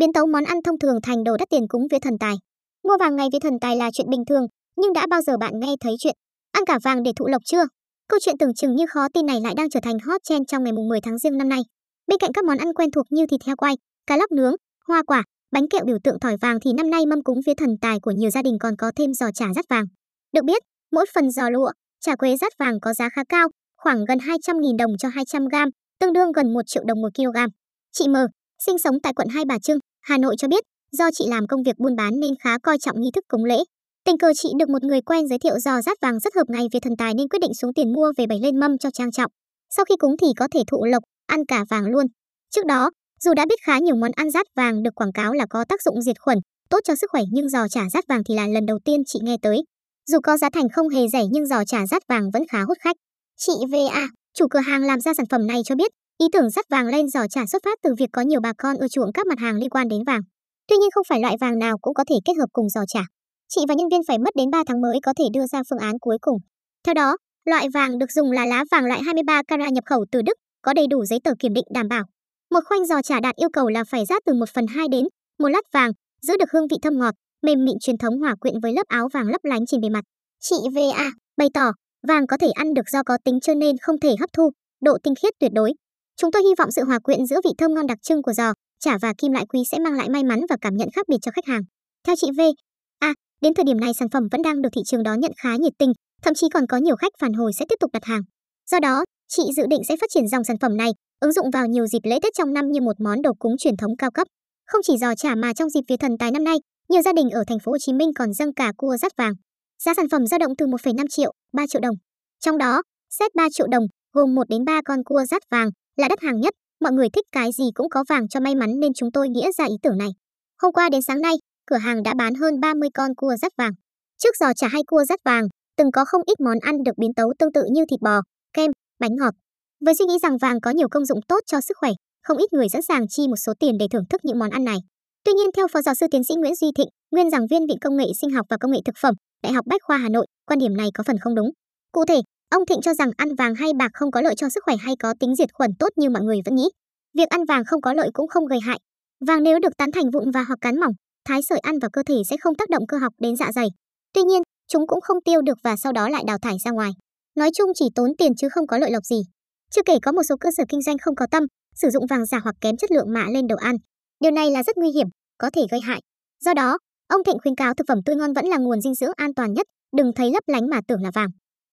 biến tấu món ăn thông thường thành đồ đắt tiền cúng vía thần tài. Mua vàng ngày vía thần tài là chuyện bình thường, nhưng đã bao giờ bạn nghe thấy chuyện ăn cả vàng để thụ lộc chưa? Câu chuyện tưởng chừng như khó tin này lại đang trở thành hot trend trong ngày 10 tháng riêng năm nay. Bên cạnh các món ăn quen thuộc như thịt heo quay, cá lóc nướng, hoa quả, bánh kẹo biểu tượng thỏi vàng thì năm nay mâm cúng vía thần tài của nhiều gia đình còn có thêm giò chả rắt vàng. Được biết, mỗi phần giò lụa, chả quế rắt vàng có giá khá cao, khoảng gần 200.000 đồng cho 200 gram, tương đương gần 1 triệu đồng một kg. Chị M, sinh sống tại quận Hai Bà Trưng, Hà Nội cho biết, do chị làm công việc buôn bán nên khá coi trọng nghi thức cúng lễ. Tình cờ chị được một người quen giới thiệu giò rát vàng rất hợp ngày về thần tài nên quyết định xuống tiền mua về bày lên mâm cho trang trọng. Sau khi cúng thì có thể thụ lộc, ăn cả vàng luôn. Trước đó, dù đã biết khá nhiều món ăn rát vàng được quảng cáo là có tác dụng diệt khuẩn, tốt cho sức khỏe nhưng giò chả rát vàng thì là lần đầu tiên chị nghe tới. Dù có giá thành không hề rẻ nhưng giò chả rát vàng vẫn khá hút khách. Chị VA, chủ cửa hàng làm ra sản phẩm này cho biết, ý tưởng dắt vàng lên giỏ trả xuất phát từ việc có nhiều bà con ưa chuộng các mặt hàng liên quan đến vàng. Tuy nhiên không phải loại vàng nào cũng có thể kết hợp cùng giò chả. Chị và nhân viên phải mất đến 3 tháng mới có thể đưa ra phương án cuối cùng. Theo đó, loại vàng được dùng là lá vàng loại 23 carat nhập khẩu từ Đức, có đầy đủ giấy tờ kiểm định đảm bảo. Một khoanh giò chả đạt yêu cầu là phải rát từ 1 phần 2 đến một lát vàng, giữ được hương vị thơm ngọt, mềm mịn truyền thống hòa quyện với lớp áo vàng lấp lánh trên bề mặt. Chị VA bày tỏ, vàng có thể ăn được do có tính cho nên không thể hấp thu, độ tinh khiết tuyệt đối. Chúng tôi hy vọng sự hòa quyện giữa vị thơm ngon đặc trưng của giò, chả và kim loại quý sẽ mang lại may mắn và cảm nhận khác biệt cho khách hàng. Theo chị V, à, đến thời điểm này sản phẩm vẫn đang được thị trường đón nhận khá nhiệt tình, thậm chí còn có nhiều khách phản hồi sẽ tiếp tục đặt hàng. Do đó, chị dự định sẽ phát triển dòng sản phẩm này, ứng dụng vào nhiều dịp lễ Tết trong năm như một món đồ cúng truyền thống cao cấp. Không chỉ giò chả mà trong dịp vía thần tài năm nay, nhiều gia đình ở thành phố Hồ Chí Minh còn dâng cả cua rát vàng. Giá sản phẩm dao động từ 1,5 triệu, 3 triệu đồng. Trong đó, set 3 triệu đồng gồm 1 đến 3 con cua rát vàng là đắt hàng nhất, mọi người thích cái gì cũng có vàng cho may mắn nên chúng tôi nghĩa ra ý tưởng này. Hôm qua đến sáng nay, cửa hàng đã bán hơn 30 con cua rắt vàng. Trước giò chả hay cua rắt vàng, từng có không ít món ăn được biến tấu tương tự như thịt bò, kem, bánh ngọt. Với suy nghĩ rằng vàng có nhiều công dụng tốt cho sức khỏe, không ít người sẵn sàng chi một số tiền để thưởng thức những món ăn này. Tuy nhiên theo phó giáo sư tiến sĩ Nguyễn Duy Thịnh, nguyên giảng viên Viện Công nghệ Sinh học và Công nghệ thực phẩm, Đại học Bách khoa Hà Nội, quan điểm này có phần không đúng. Cụ thể, ông Thịnh cho rằng ăn vàng hay bạc không có lợi cho sức khỏe hay có tính diệt khuẩn tốt như mọi người vẫn nghĩ. Việc ăn vàng không có lợi cũng không gây hại. Vàng nếu được tán thành vụn và hoặc cán mỏng, thái sợi ăn vào cơ thể sẽ không tác động cơ học đến dạ dày. Tuy nhiên, chúng cũng không tiêu được và sau đó lại đào thải ra ngoài. Nói chung chỉ tốn tiền chứ không có lợi lộc gì. Chưa kể có một số cơ sở kinh doanh không có tâm, sử dụng vàng giả hoặc kém chất lượng mạ lên đồ ăn. Điều này là rất nguy hiểm, có thể gây hại. Do đó, ông Thịnh khuyến cáo thực phẩm tươi ngon vẫn là nguồn dinh dưỡng an toàn nhất, đừng thấy lấp lánh mà tưởng là vàng.